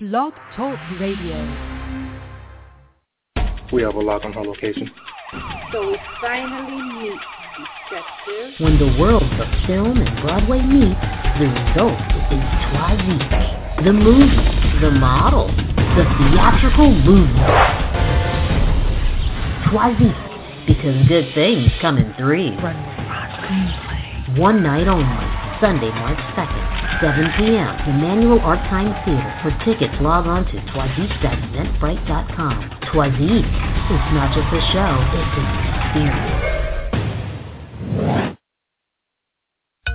Blog Talk Radio. We have a lock on her location. So we finally meet Detective. When the worlds of film and Broadway meet, the result is Troisique. The movie, the model, the theatrical movement. Troisique. Because good things come in threes. One night only. Sunday, March 2nd, 7 p.m. Emmanuel Art Time Theater. For tickets, log on to troisique.eventbrite.com. Troisique. It's not just a show, it's an experience.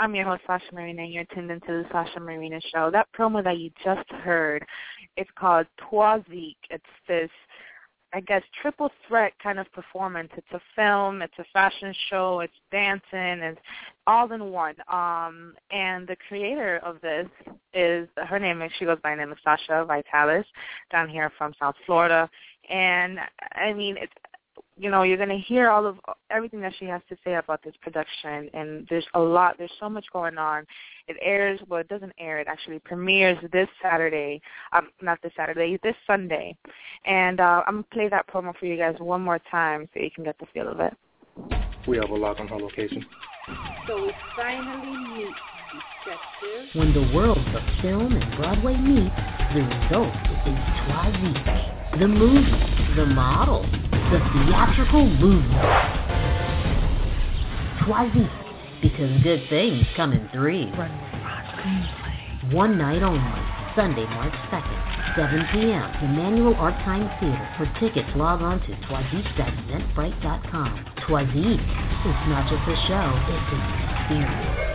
I'm your host, Sasha Marina, and you're tuned into the Sasha Marina Show. That promo that you just heard, it's called Troisique. It's this, I guess, triple threat kind of performance. It's a film, it's a fashion show, it's dancing, it's all in one. Um, and the creator of this is, her name is, she goes by the name of Sasha Vitalis, down here from South Florida. And, I mean, it's you know, you're going to hear all of everything that she has to say about this production, and there's a lot, there's so much going on. It airs, well, it doesn't air, it actually premieres this Saturday, um, not this Saturday, this Sunday. And uh, I'm going to play that promo for you guys one more time so you can get the feel of it. We have a lock on her location. So we finally meet When the worlds of film and Broadway meet, the result is Troisique. The movie, the model, the theatrical movement. Troisique. Because good things come in threes. One night only. Sunday, March 2nd, 7 p.m. Emmanuel Art Time Theater. For tickets, log on to troisique.eventbrite.com. Troisique. It's not just a show, it's an experience.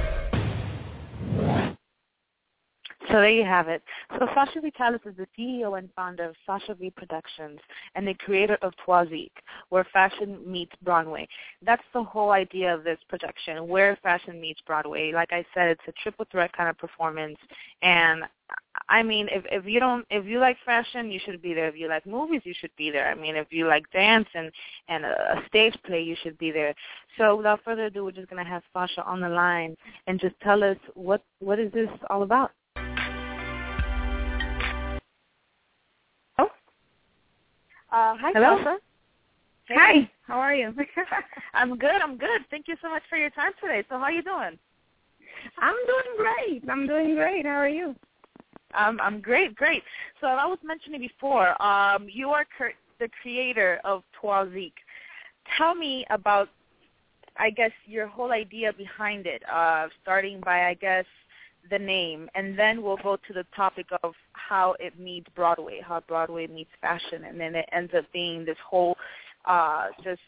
So there you have it. So Sasha Vitalis is the CEO and founder of Sasha V Productions and the creator of Troisique, where fashion meets Broadway. That's the whole idea of this production, where fashion meets Broadway. Like I said, it's a triple threat kind of performance, and I mean, if if you don't, if you like fashion, you should be there. If you like movies, you should be there. I mean, if you like dance and and a stage play, you should be there. So without further ado, we're just gonna have Sasha on the line and just tell us what what is this all about. Uh, hi, Hello? Sasha. Hey. Hi, how are you? I'm good. I'm good. Thank you so much for your time today. So, how are you doing? I'm doing great. I'm doing great. How are you? Um, I'm great, great. So, I was mentioning before, um, you are cur- the creator of Troisique. Tell me about, I guess, your whole idea behind it. Uh, starting by, I guess, the name, and then we'll go to the topic of how it meets Broadway, how Broadway meets fashion, and then it ends up being this whole uh, just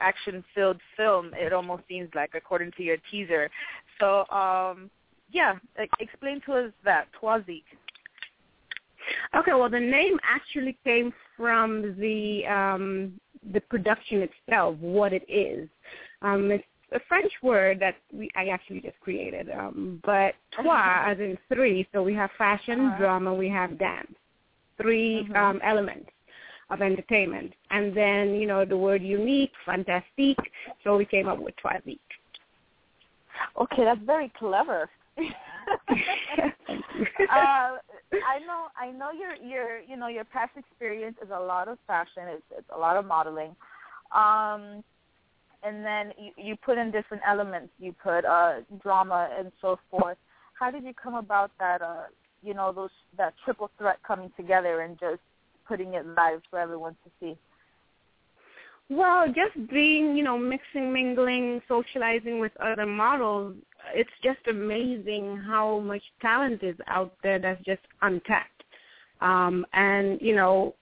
action-filled film. It almost seems like, according to your teaser. So, um, yeah, explain to us that Troisique. Okay, well, the name actually came from the um, the production itself, what it is. Um, it's a French word that we I actually just created. Um, but trois as in three, so we have fashion, Uh-huh. drama, we have dance. 3 Mhm. um, elements of entertainment. And then, you know, the word unique, fantastique, so we came up with Troisique. Okay, that's very clever. uh, I know, I know your your you know your past experience is a lot of fashion. It's it's a lot of modeling, um, and then you, you put in different elements. You put uh, drama and so forth. How did you come about that? Uh, you know, those that triple threat coming together and just putting it live for everyone to see? Well, just being, you know, mixing, mingling, socializing with other models, it's just amazing how much talent is out there that's just untapped. Um, and, you know,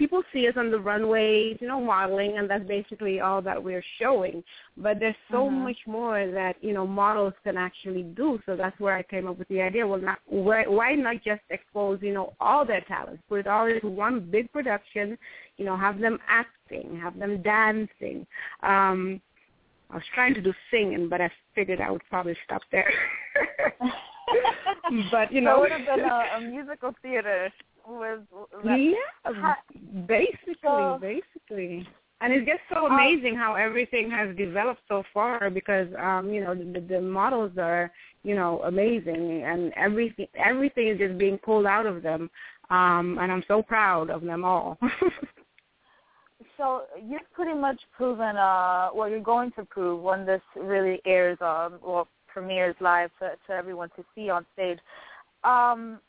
people see us on the runways, you know, modeling, and that's basically all that we're showing. But there's so Mhm. much more that you know models can actually do. So that's where I came up with the idea. Well, not why, why not just expose you know all their talents, put it all into one big production, you know, have them acting, have them dancing. Um, I was trying to do singing, but I figured I would probably stop there. but you know, it would have been a, a musical theater with. yeah, basically, So- basically. And it's just so amazing how everything has developed so far because um, you know the, the models are you know amazing and everything everything is just being pulled out of them, um, and I'm so proud of them all. So you've pretty much proven, uh, well, you're going to prove when this really airs, um, well, premieres live to, to everyone to see on stage. Um,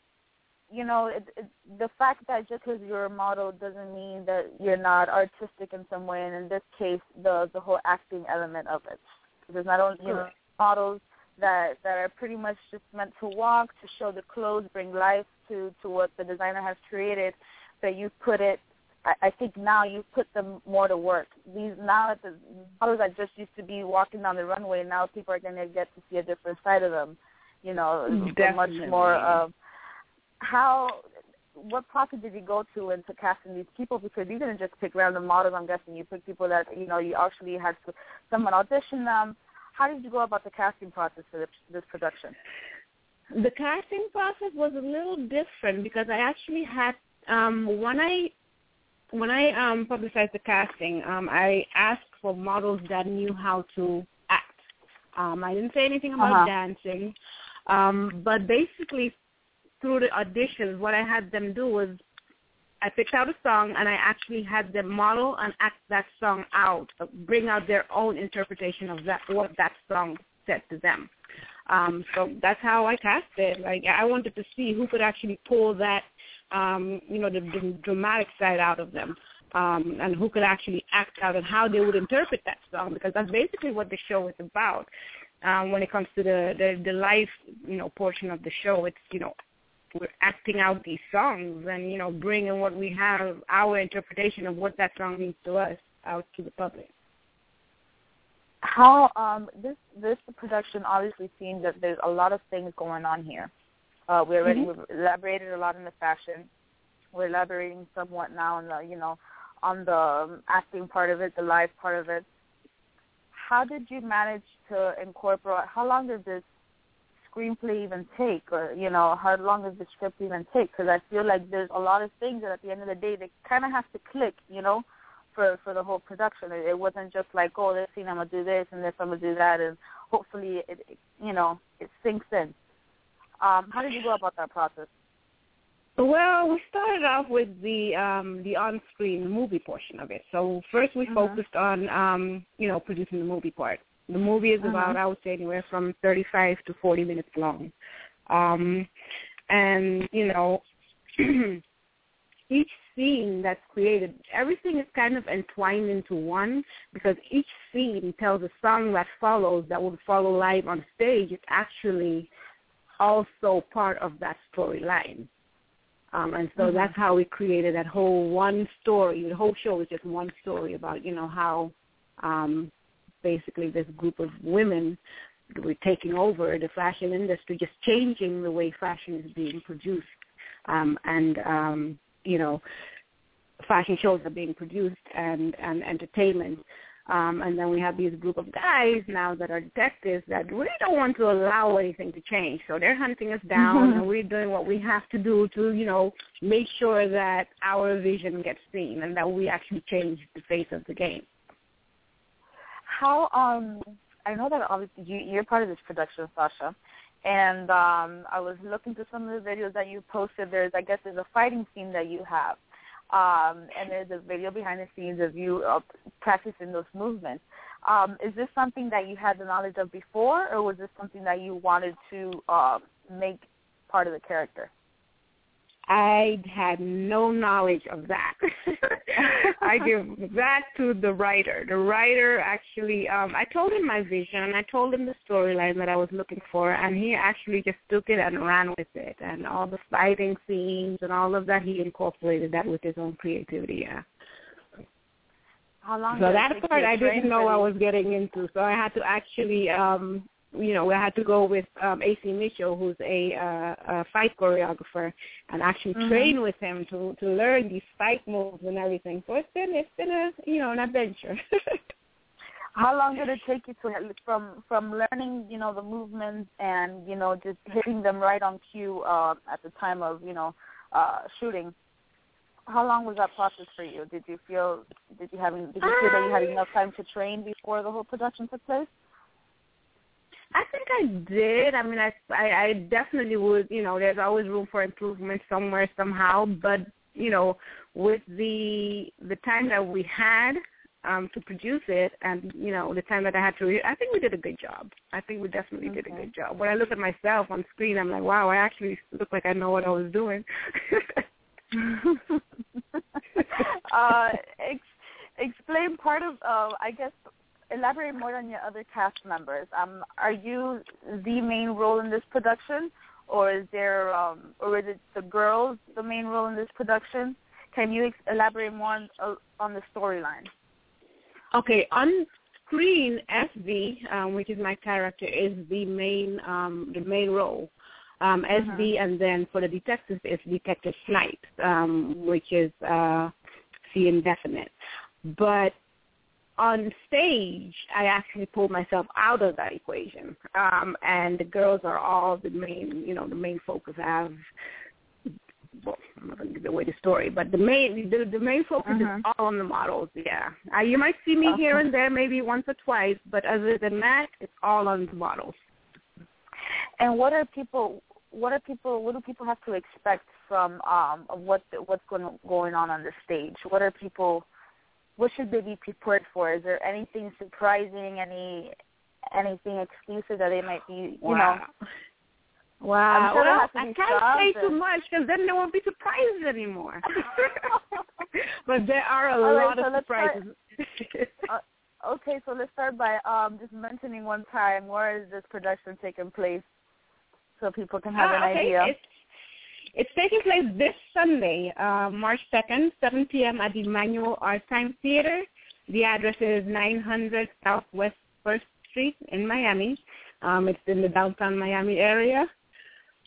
you know, it, it, the fact that just because you're a model doesn't mean that you're not artistic in some way, and in this case, the the whole acting element of it. Because not only you know models that that are pretty much just meant to walk, to show the clothes, bring life to to what the designer has created, but you put it I, I think now you put them more to work. These now the models that just used to be walking down the runway, now people are going to get to see a different side of them. You know, mm, so much more of how. What process did you go to into casting these people? Because you didn't just pick random models. I'm guessing you picked people that you know you actually had to someone audition them. How did you go about the casting process for this, this production? The casting process was a little different because I actually had um when I when I um publicized the casting, um I asked for models that knew how to act. Um I didn't say anything about Uh-huh. dancing. Um but basically through the auditions what I had them do was I picked out a song and I actually had them model and act that song out, uh, bring out their own interpretation of that what that song said to them. Um, so that's how I cast it. Like I wanted to see who could actually pull that, um, you know, the, the dramatic side out of them, um, and who could actually act out and how they would interpret that song because that's basically what the show is about. Um, when it comes to the, the the life, you know, portion of the show, it's you know we're acting out these songs and you know bringing what we have our interpretation of what that song means to us out to the public how um this this production obviously seems that there's a lot of things going on here. Uh we already Mhm. we've elaborated a lot in the fashion. We're elaborating somewhat now on the you know on the um, acting part of it, the live part of it. How did you manage to incorporate? How long does this screenplay even take, or you know, how long does the script even take? Because I feel like there's a lot of things that at the end of the day they kind of have to click, you know, for for the whole production. It, it wasn't just like, oh, this scene I'm gonna do this and this I'm gonna do that, and hopefully it, it you know it sinks in. Um, how did you go about that process? Well, we started off with the um the on-screen movie portion of it. So first we Mhm. focused on um you know producing the movie part. The movie is Mhm. about I would say anywhere from 35 to 40 minutes long. Um and you know each scene that's created, everything is kind of entwined into one because each scene tells a song that follows that will follow live on stage. It's actually also part of that storyline. Um, and so Mhm. that's how we created that whole one story. The whole show is just one story about, you know, how um, basically this group of women were taking over the fashion industry, just changing the way fashion is being produced. Um, and, um, you know, fashion shows are being produced and, and entertainment. Um, and then we have these group of guys now that are detectives that really don't want to allow anything to change. So they're hunting us down, Mhm. and we're doing what we have to do to, you know, make sure that our vision gets seen and that we actually change the face of the game. How um I know that obviously you you're part of this production, Sasha. And um I was looking through some of the videos that you posted. There's I guess there's a fighting scene that you have. Um and there's a video behind the scenes of you uh, practicing those movements. Um, is this something that you had the knowledge of before or was this something that you wanted to uh, make part of the character? I had no knowledge of that. I give that to the writer. The writer actually, um, I told him my vision I told him the storyline that I was looking for, and he actually just took it and ran with it. And all the fighting scenes and all of that, he incorporated that with his own creativity. Yeah. How long? So that part I didn't know I was getting into, so I had to actually um you know, we had to go with um, AC Mitchell, who's a, uh, a fight choreographer, and actually mm-hmm. train with him to to learn these fight moves and everything. So it's been it's been a you know an adventure. How long did it take you to from from learning you know the movements and you know just hitting them right on cue uh, at the time of you know uh, shooting? How long was that process for you? Did you feel did you having did you feel that you had enough time to train before the whole production took place? I think I did. I mean, I, I I definitely would. You know, there's always room for improvement somewhere somehow. But you know, with the the time that we had um to produce it, and you know, the time that I had to, I think we did a good job. I think we definitely okay. did a good job. When I look at myself on screen, I'm like, wow, I actually look like I know what I was doing. uh, ex- explain part of, uh, I guess, elaborate more on your other cast members. Um, are you the main role in this production, or is there, um, or is it the girls the main role in this production? Can you ex- elaborate more on, uh, on the storyline? Okay, on screen, SV, um, which is my character, is the main um, the main role. Um, uh-huh. SV, and then for the detectives, it's Detective Snipes, um, which is uh, C indefinite. But on stage, I actually pulled myself out of that equation, um, and the girls are all the main, you know, the main focus. I have, well, I'm not going to give away the story, but the main, the, the main focus uh-huh. is all on the models. Yeah, uh, you might see me okay. here and there, maybe once or twice, but other than that, it's all on the models. And what are people? What are people? What do people have to expect from um, what what's going going on on the stage? What are people? What should they be prepared for? Is there anything surprising, any anything exclusive that they might be, you wow. know? Wow. Sure well, I can't say and... too much because then there won't be surprises anymore. but there are a All lot right, of so surprises. uh, okay, so let's start by um, just mentioning one time where is this production taking place, so people can have uh, an okay. idea. It's, it's taking place this Sunday, uh, March 2nd, 7 p.m. at the Emmanuel Art Time Theater. The address is 900 Southwest 1st Street in Miami. Um, it's in the downtown Miami area.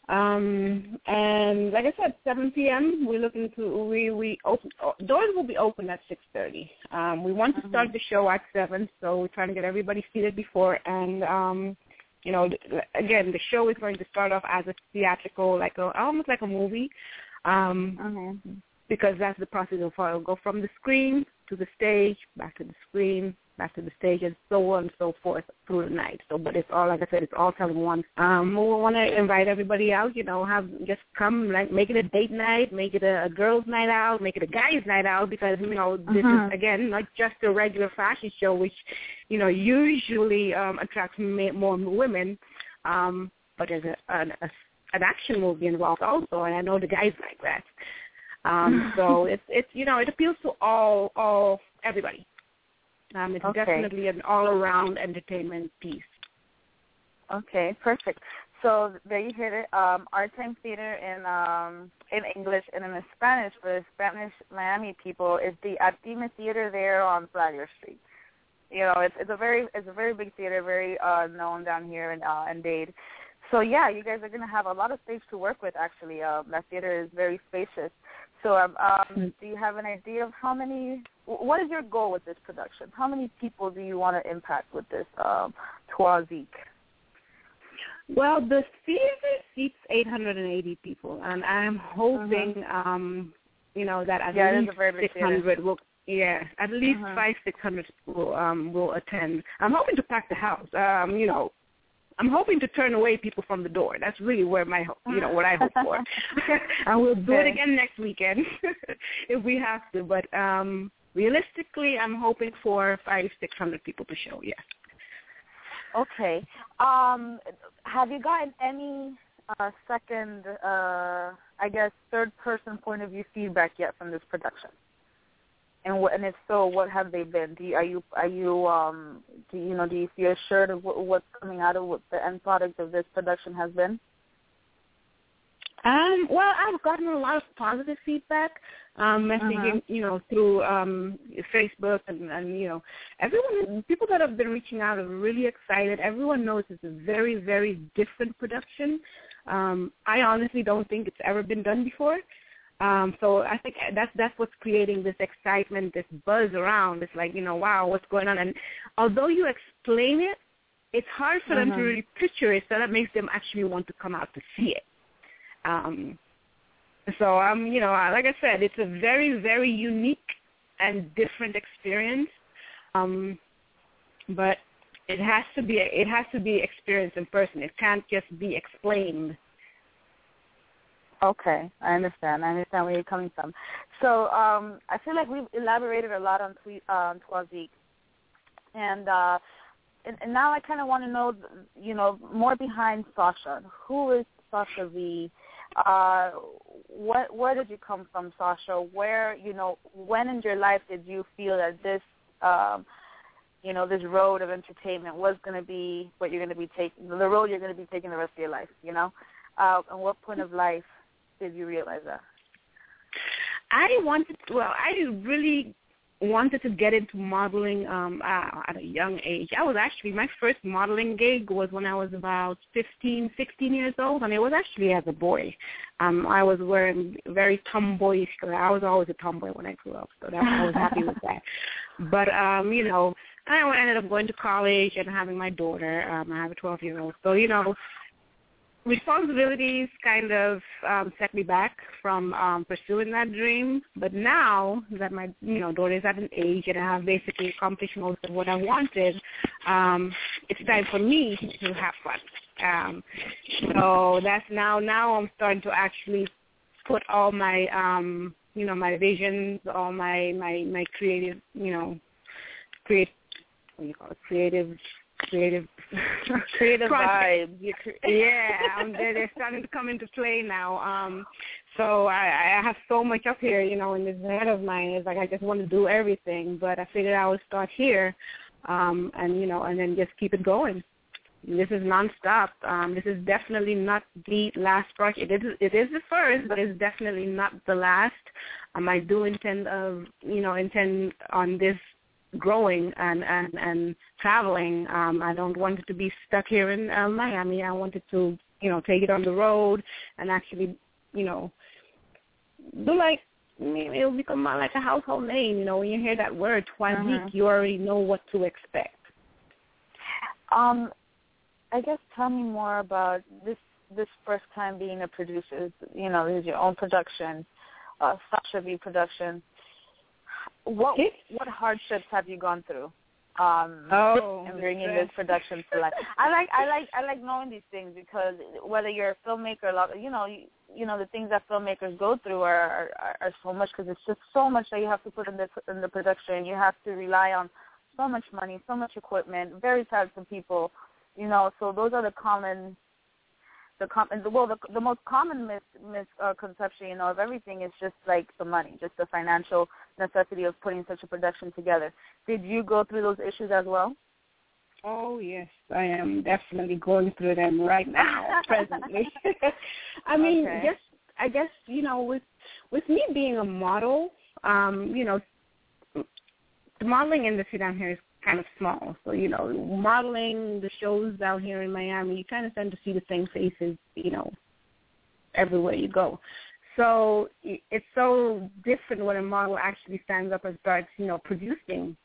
Um, and like I said, 7 p.m. We're looking to we we open doors will be open at 6:30. Um, we want to start the show at seven, so we're trying to get everybody seated before. And um, you know, again, the show is going to start off as a theatrical, like a almost like a movie, um, uh-huh. because that's the process of how it'll go from the screen to the stage, back to the screen, back to the stage, and so on and so forth through the night. So, but it's all, like I said, it's all telling one. Um, we want to invite everybody out. You know, have just come, like make it a date night, make it a, a girls' night out, make it a guys' night out, because you know this uh-huh. is again not just a regular fashion show, which you know usually um, attracts more women. Um, but there's a, an, a, an action movie involved also, and I know the guys like that. Um, so it's it's you know it appeals to all all everybody. Um, it's Okay. definitely an all around entertainment piece. Okay, perfect. So there you hit it. Um, Art Time Theater in um, in English and in Spanish for the Spanish Miami people is the Artime Theater there on Flagler Street. You know, it's it's a very it's a very big theater, very uh, known down here in uh, in Dade. So yeah, you guys are going to have a lot of stage to work with. Actually, um, that theater is very spacious. So um, um, do you have an idea of how many? What is your goal with this production? How many people do you want to impact with this um, Troisique? Well, the theater seats 880 people, and I'm hoping, um, you know, that at Yeah, least a very big 600 will. Yeah, at least Uh-huh. five, six hundred will um will attend. I'm hoping to pack the house. Um, you know, I'm hoping to turn away people from the door. That's really where my, you know, what I hope for. and we'll do it again next weekend if we have to. But um realistically, I'm hoping for five, six hundred people to show. Yes. Okay. Um, have you gotten any uh, second, uh, I guess, third person point of view feedback yet from this production? And what, and if so, what have they been? Do you, are you are you um do you know do you feel assured of what, what's coming out of what the end product of this production has been? Um, well, I've gotten a lot of positive feedback, um, messaging, uh-huh. you know, through um, Facebook and, and you know, everyone, people that have been reaching out are really excited. Everyone knows it's a very, very different production. Um, I honestly don't think it's ever been done before. Um, so I think that's that's what's creating this excitement, this buzz around. It's like you know, wow, what's going on? And although you explain it, it's hard for uh-huh. them to uh-huh. really picture it. So that makes them actually want to come out to see it. Um, so um, you know, like I said, it's a very very unique and different experience. Um, but it has to be it has to be experienced in person. It can't just be explained. Okay, I understand. I understand where you're coming from. So um, I feel like we've elaborated a lot on Twi- uh, Troisique, and, uh, and and now I kind of want to know, you know, more behind Sasha. Who is Sasha V? Uh, what where did you come from, Sasha? Where you know when in your life did you feel that this um, you know this road of entertainment was going to be what you're going to be taking, the road you're going to be taking the rest of your life? You know, uh, and what point of life did you realize that? I wanted, well, I really wanted to get into modeling um uh, at a young age. I was actually my first modeling gig was when I was about fifteen, sixteen years old, and it was actually as a boy. Um, I was wearing very tomboyish. I was always a tomboy when I grew up, so that, I was happy with that. But um, you know, I ended up going to college and having my daughter. Um, I have a twelve year old, so you know, responsibilities kind of um, set me back from um, pursuing that dream. But now that my you know daughter is at an age and I have basically accomplished most of what I wanted, um, it's time for me to have fun. Um, so that's now now I'm starting to actually put all my um, you know my visions, all my my my creative you know create what do you call it creative creative creative vibes. yeah, um, they're, they're starting to come into play now. Um, so I, I have so much up here, you know, in this head of mine. It's like I just want to do everything, but I figured I would start here, um, and you know, and then just keep it going. This is nonstop. Um, this is definitely not the last project. It is, it is the first, but it's definitely not the last. Um, I do intend, of, you know, intend on this growing and and and traveling. Um, I don't want it to be stuck here in uh, Miami. I wanted to you know take it on the road and actually you know do like it'll become like a household name. You know when you hear that word twice uh-huh. week, you already know what to expect. Um, I guess tell me more about this this first time being a producer. You know, this is your own production, uh, Sasha V production what what hardships have you gone through? Um, oh, and bringing this production to life. I like I like I like knowing these things because whether you're a filmmaker, you know, you, you know the things that filmmakers go through are are, are so much because it's just so much that you have to put in the in the production. You have to rely on so much money, so much equipment, very talented people, you know. So those are the common the com- well the the most common mis misconception uh, you know of everything is just like the money, just the financial necessity of putting such a production together. Did you go through those issues as well? Oh yes, I am definitely going through them right now, presently. I mean, okay. just I guess you know with with me being a model, um, you know, the modeling industry down here is kind of small. So, you know, modeling the shows out here in Miami, you kind of tend to see the same faces, you know, everywhere you go. So it's so different when a model actually stands up and starts, you know, producing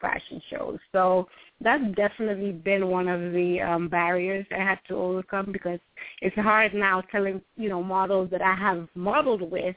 fashion shows. So that's definitely been one of the um, barriers I had to overcome because it's hard now telling, you know, models that I have modeled with,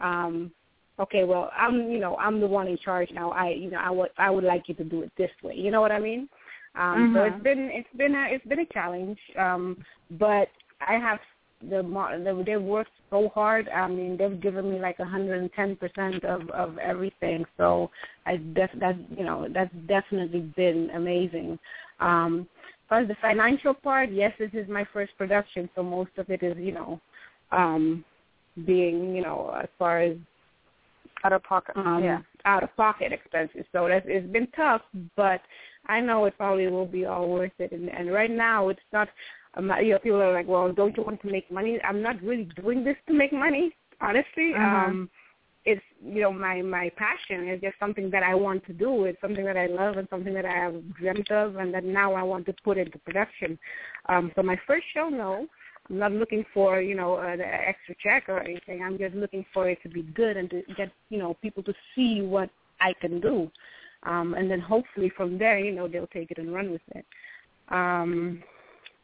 um, okay, well, I'm, you know, I'm the one in charge now. I, you know, I would, I would like you to do it this way. You know what I mean? Um, mm-hmm. So it's been, it's been, a, it's been a challenge. Um, but I have the, the they've worked so hard. I mean, they've given me like 110 percent of of everything. So I def, that you know that's definitely been amazing. Um, far as the financial part, yes, this is my first production, so most of it is, you know, um, being, you know, as far as out of pocket, um, yeah, out of pocket expenses. So that's it's been tough, but I know it probably will be all worth it. And, and right now, it's not. I'm you know, people are like, well, don't you want to make money? I'm not really doing this to make money, honestly. Uh-huh. Um, it's you know my my passion is just something that I want to do. It's something that I love and something that I have dreamt of, and that now I want to put into production. Um, so my first show, no, I'm not looking for you know an extra check or anything. I'm just looking for it to be good and to get you know people to see what I can do, um, and then hopefully from there you know they'll take it and run with it. Um,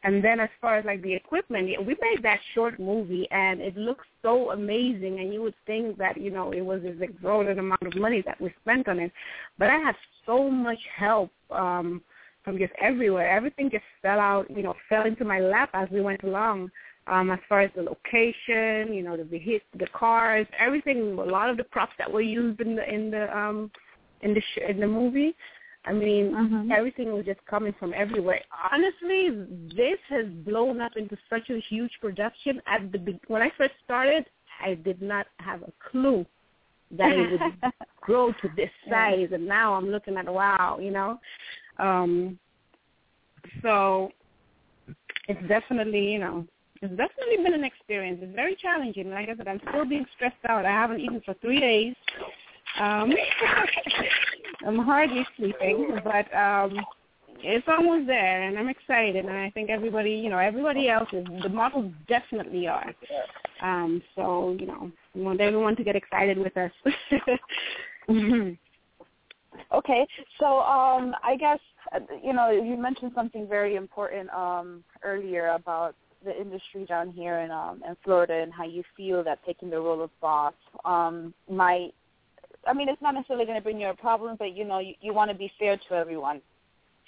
and then as far as like the equipment, we made that short movie and it looks so amazing and you would think that, you know, it was this exorbitant amount of money that we spent on it. But I had so much help um from just everywhere. Everything just fell out, you know, fell into my lap as we went along. Um, as far as the location, you know, the the, the cars, everything, a lot of the props that were used in the in the um in the sh- in the movie, I mean, Mhm. everything was just coming from everywhere. Honestly, this has blown up into such a huge production. At the be- when I first started, I did not have a clue that it would grow to this size, and now I'm looking at wow, you know. Um, so it's definitely, you know, it's definitely been an experience. It's very challenging. Like I said, I'm still being stressed out. I haven't eaten for three days. Um, I'm hardly sleeping, but um, it's almost there, and I'm excited. And I think everybody, you know, everybody else is. The models definitely are. Um, so you know, we want everyone to get excited with us. Okay, so um, I guess you know you mentioned something very important um, earlier about the industry down here in um, in Florida and how you feel that taking the role of boss um, might. I mean, it's not necessarily going to bring you a problem, but you know you, you want to be fair to everyone.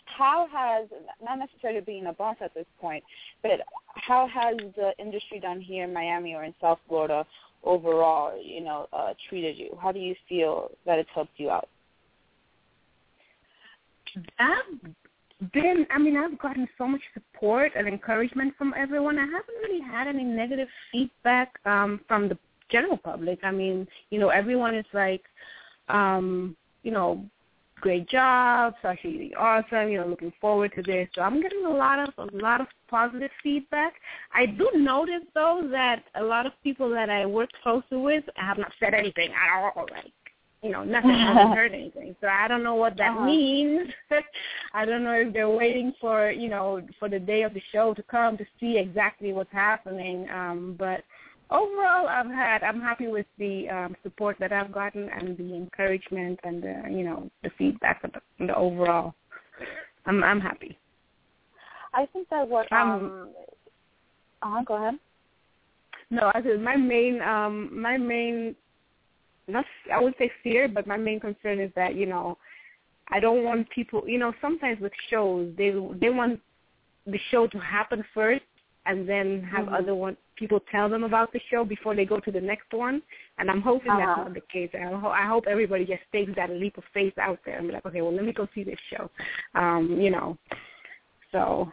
How has not necessarily being a boss at this point, but how has the industry down here in Miami or in South Florida overall, you know, uh, treated you? How do you feel that it's helped you out? I've been, I mean, I've gotten so much support and encouragement from everyone. I haven't really had any negative feedback um, from the general public. I mean, you know, everyone is like, um, you know, great job, Sasha, you're awesome, you know, looking forward to this. So I'm getting a lot of a lot of positive feedback. I do notice though that a lot of people that I work closely with have not said anything at all. Like, you know, nothing. I haven't heard anything. So I don't know what that Uh-huh. means. I don't know if they're waiting for, you know, for the day of the show to come to see exactly what's happening. Um, but overall, I've had, I'm happy with the um, support that I've gotten and the encouragement and the, you know, the feedback of the, the overall. I'm, I'm happy. I think that what Um, um uh go ahead. No, I said my main, um, my main, not I would say fear, but my main concern is that you know, I don't want people. You know, sometimes with shows, they they want the show to happen first, and then have Mhm. other one people tell them about the show before they go to the next one. And I'm hoping Uh-huh. that's not the case. I, ho- I hope everybody just takes that leap of faith out there and be like, okay, well, let me go see this show. Um, you know, so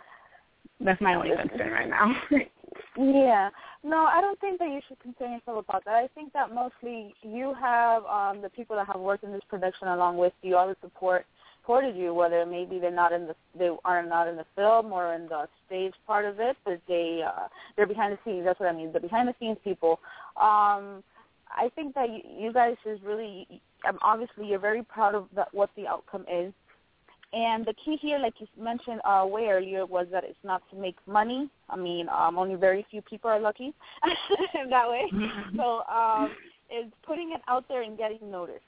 that's my only concern right now. Yeah. No, I don't think that you should concern yourself about that. I think that mostly you have um the people that have worked in this production along with you, all the support supported you, whether maybe they're not in the they are not in the film or in the stage part of it, but they uh they're behind the scenes. That's what I mean. The behind the scenes people. Um I think that you, you guys is really um, obviously you're very proud of the, what the outcome is. And the key here, like you mentioned uh, way earlier, was that it's not to make money. I mean, um, only very few people are lucky that way. so um, it's putting it out there and getting noticed.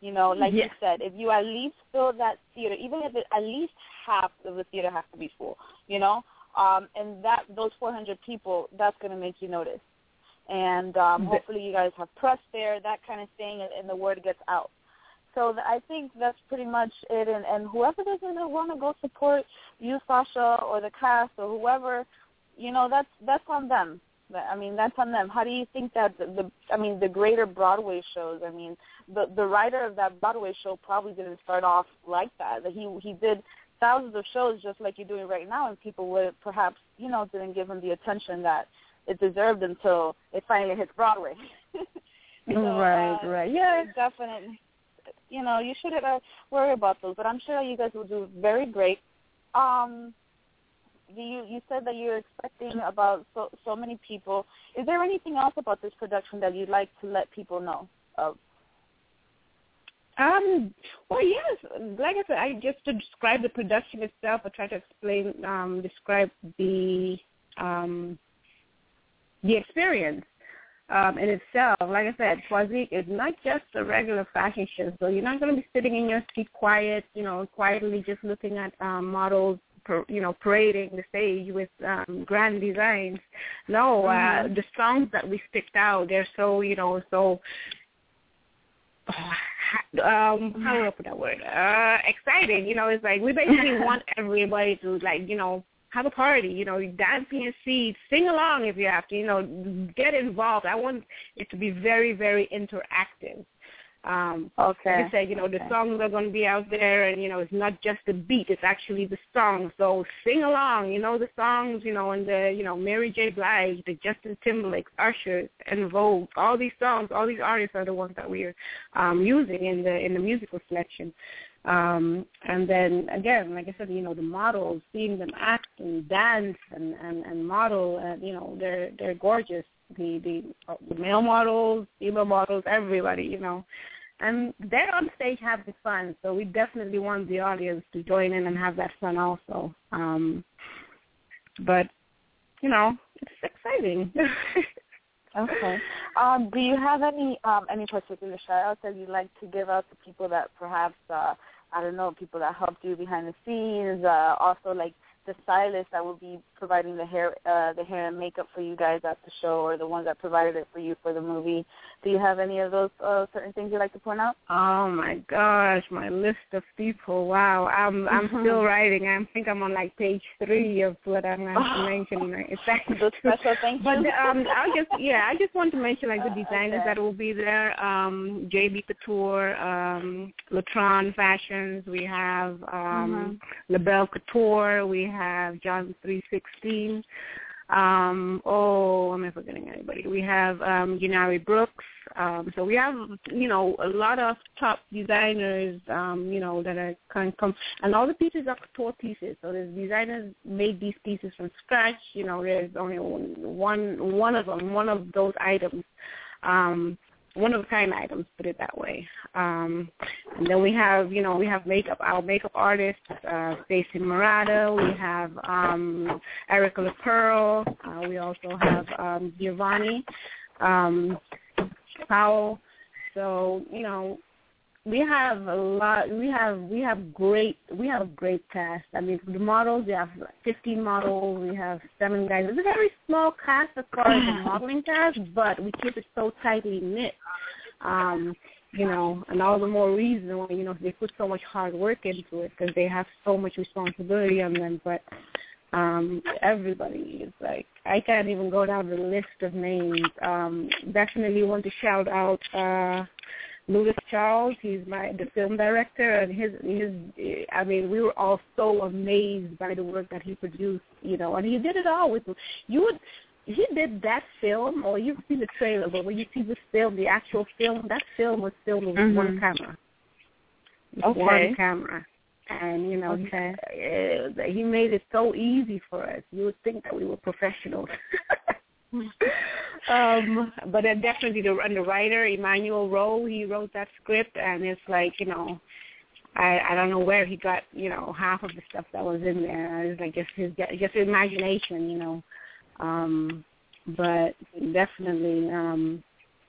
You know, like you said, if you at least fill that theater, even if it, at least half of the theater has to be full, you know, um, and that those 400 people, that's going to make you notice. And um, hopefully you guys have press there, that kind of thing, and, and the word gets out. So th- I think that's pretty much it. And, and whoever doesn't want to go support you, Sasha, or the cast, or whoever, you know, that's that's on them. I mean, that's on them. How do you think that the, the I mean, the greater Broadway shows? I mean, the the writer of that Broadway show probably didn't start off like that. That he he did thousands of shows just like you're doing right now, and people would perhaps, you know, didn't give him the attention that it deserved until it finally hits Broadway. so, right, uh, right, yeah, definitely. You know, you shouldn't uh, worry about those, but I'm sure you guys will do very great. Um, you you said that you're expecting about so so many people. Is there anything else about this production that you'd like to let people know of? Um, well, yes. Like I said, I just to describe the production itself. I try to explain, um, describe the um, the experience um, in itself. Like I said, Troisique is not just a regular fashion show. So you're not going to be sitting in your seat quiet, you know, quietly just looking at um, models you know parading the stage with um grand designs no mm-hmm. uh the songs that we picked out they're so you know so um how do I put that word? Uh exciting. You know, it's like we basically want everybody to like, you know, have a party, you know, dance your seat, sing along if you have to, you know, get involved. I want it to be very, very interactive. Um, okay. Like I said, you know, the songs are going to be out there, and you know, it's not just the beat; it's actually the song. So sing along, you know, the songs, you know, and the, you know, Mary J. Blige, the Justin Timberlake, Usher, En Vogue, all these songs, all these artists are the ones that we're um, using in the in the musical selection. Um, and then again, like I said, you know, the models, seeing them act and dance and and, and model, and you know, they're they're gorgeous. The the, uh, the male models, female models, everybody, you know and they're on stage having fun. So we definitely want the audience to join in and have that fun also. Um, but you know, it's exciting. okay. Um, do you have any um, any particular shout outs that you'd like to give out to people that perhaps uh, I don't know, people that helped you behind the scenes, uh, also like the stylist that will be providing the hair uh, the hair and makeup for you guys at the show or the ones that provided it for you for the movie. Do you have any of those uh, certain things you'd like to point out? Oh my gosh, my list of people. Wow. I'm I'm mm-hmm. still writing. I think I'm on like page three of what I'm going to mention. Those special thank But um I just yeah, I just want to mention like the designers okay. that will be there. Um JB Couture, um Latron Fashions, we have um mm-hmm. LaBelle Couture, we have John three sixteen. Um, oh, am I forgetting anybody? We have um, Junari Brooks. Um, so we have, you know, a lot of top designers, um, you know, that are kind of come, and all the pieces are couture pieces. So the designers made these pieces from scratch. You know, there's only one one of them, one of those items. Um, one of a kind items, put it that way. Um, and then we have, you know, we have makeup, our makeup artist, uh, Stacey Murata. We have um, Erica LaPearl. Uh, we also have um, Giovanni um, Powell. So, you know, we have a lot. We have we have great we have a great cast. I mean, the models, we have 15 models. We have seven guys. It's a very small cast as far as the modeling cast, but we keep it so tightly knit. Um, you know, and all the more reason why you know they put so much hard work into it because they have so much responsibility on them. But um everybody is like I can't even go down the list of names. Um definitely want to shout out uh Louis Charles. He's my the film director, and his his. I mean, we were all so amazed by the work that he produced. You know, and he did it all with. You would. He did that film, or you've seen the trailer, but when you see this film, the actual film, that film was filmed with mm-hmm. one camera. Okay. One camera. And you know, okay. uh, he made it so easy for us. You would think that we were professionals. um, but then definitely the and the writer Emmanuel Rowe, he wrote that script, and it's like you know, I I don't know where he got you know half of the stuff that was in there. It's like just his just his imagination, you know. Um, but definitely, um,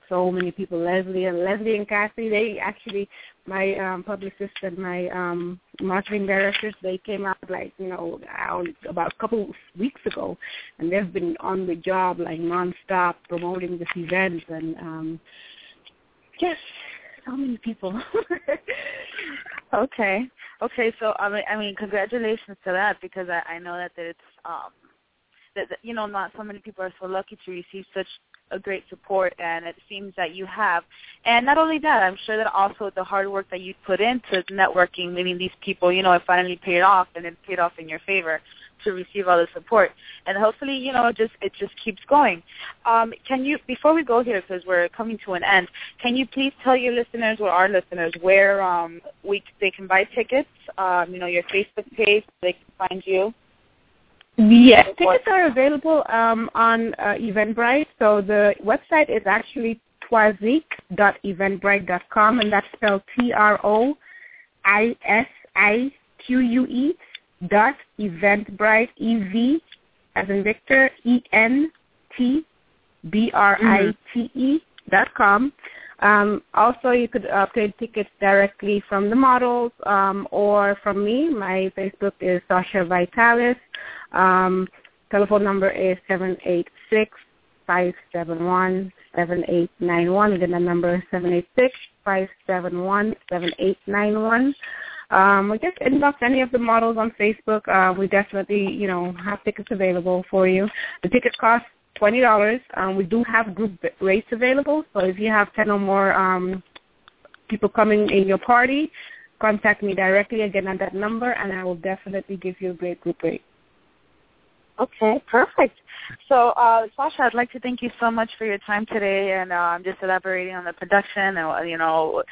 so many people. Leslie and Leslie and Kathy, they actually my um publicist and my um marketing directors, they came out like, you know, out about a couple weeks ago and they've been on the job like nonstop promoting this event and um just so many people. okay. Okay, so I mean I mean congratulations to that because I, I know that it's um that, that you know not so many people are so lucky to receive such a great support, and it seems that you have. And not only that, I'm sure that also the hard work that you put into networking, meeting these people, you know, it finally paid off, and it paid off in your favor to receive all the support. And hopefully, you know, just it just keeps going. Um, can you, before we go here, because we're coming to an end, can you please tell your listeners or our listeners where um, we they can buy tickets? Um, you know, your Facebook page, they can find you. Yes, tickets are available um, on uh, Eventbrite. So the website is actually troisique.eventbrite.com, and that's spelled T-R-O-I-S-I-Q-U-E dot Eventbrite, E-V as in Victor, E-N-T-B-R-I-T-E dot com. Um, also, you could obtain tickets directly from the models um, or from me. My Facebook is Sasha Vitalis. Um, telephone number is seven eight six five seven one seven eight nine one. Again, the number is seven eight six five seven one seven eight nine one. Um, we just inbox any of the models on Facebook. Uh, we definitely, you know, have tickets available for you. The tickets cost twenty dollars. Um, we do have group rates available, so if you have ten or more um, people coming in your party, contact me directly again at that number, and I will definitely give you a great group rate. Okay, perfect. So, uh, Sasha, I'd like to thank you so much for your time today and um, just elaborating on the production and, you know,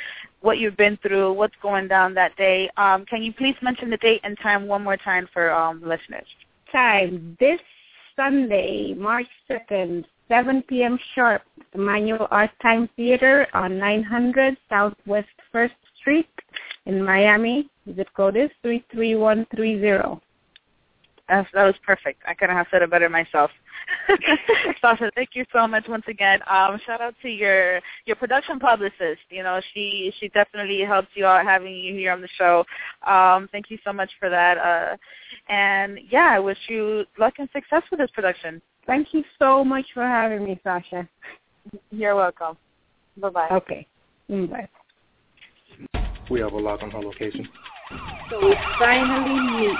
what you've been through, what's going down that day. Um, can you please mention the date and time one more time for um, listeners? Time, this Sunday, March 2nd, 7 p.m. sharp, Manual Art Time Theater on 900 Southwest 1st Street in Miami. Zip code is 33130. That, that was perfect. I couldn't have said it better myself. Sasha, thank you so much once again. Um, shout out to your your production publicist. You know, she she definitely helped you out having you here on the show. Um, thank you so much for that. Uh, and yeah, I wish you luck and success with this production. Thank you so much for having me, Sasha. You're welcome. Bye bye. Okay. Bye. We have a lock on her location. So we finally meet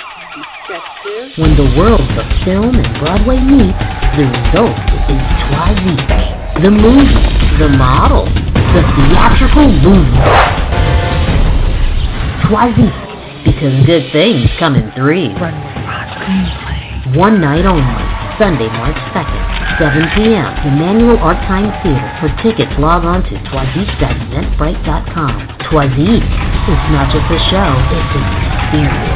Detective. When the worlds of film and Broadway meet, the result is Troisique. The movie, the model, the theatrical movie. Troisique, because good things come in threes. One night only, Sunday, March 2nd, 7 p.m. Emmanuel Artime Theater. For tickets, log on to troisique.eventbrite.com. Troisique, it's not just a show, it's an experience.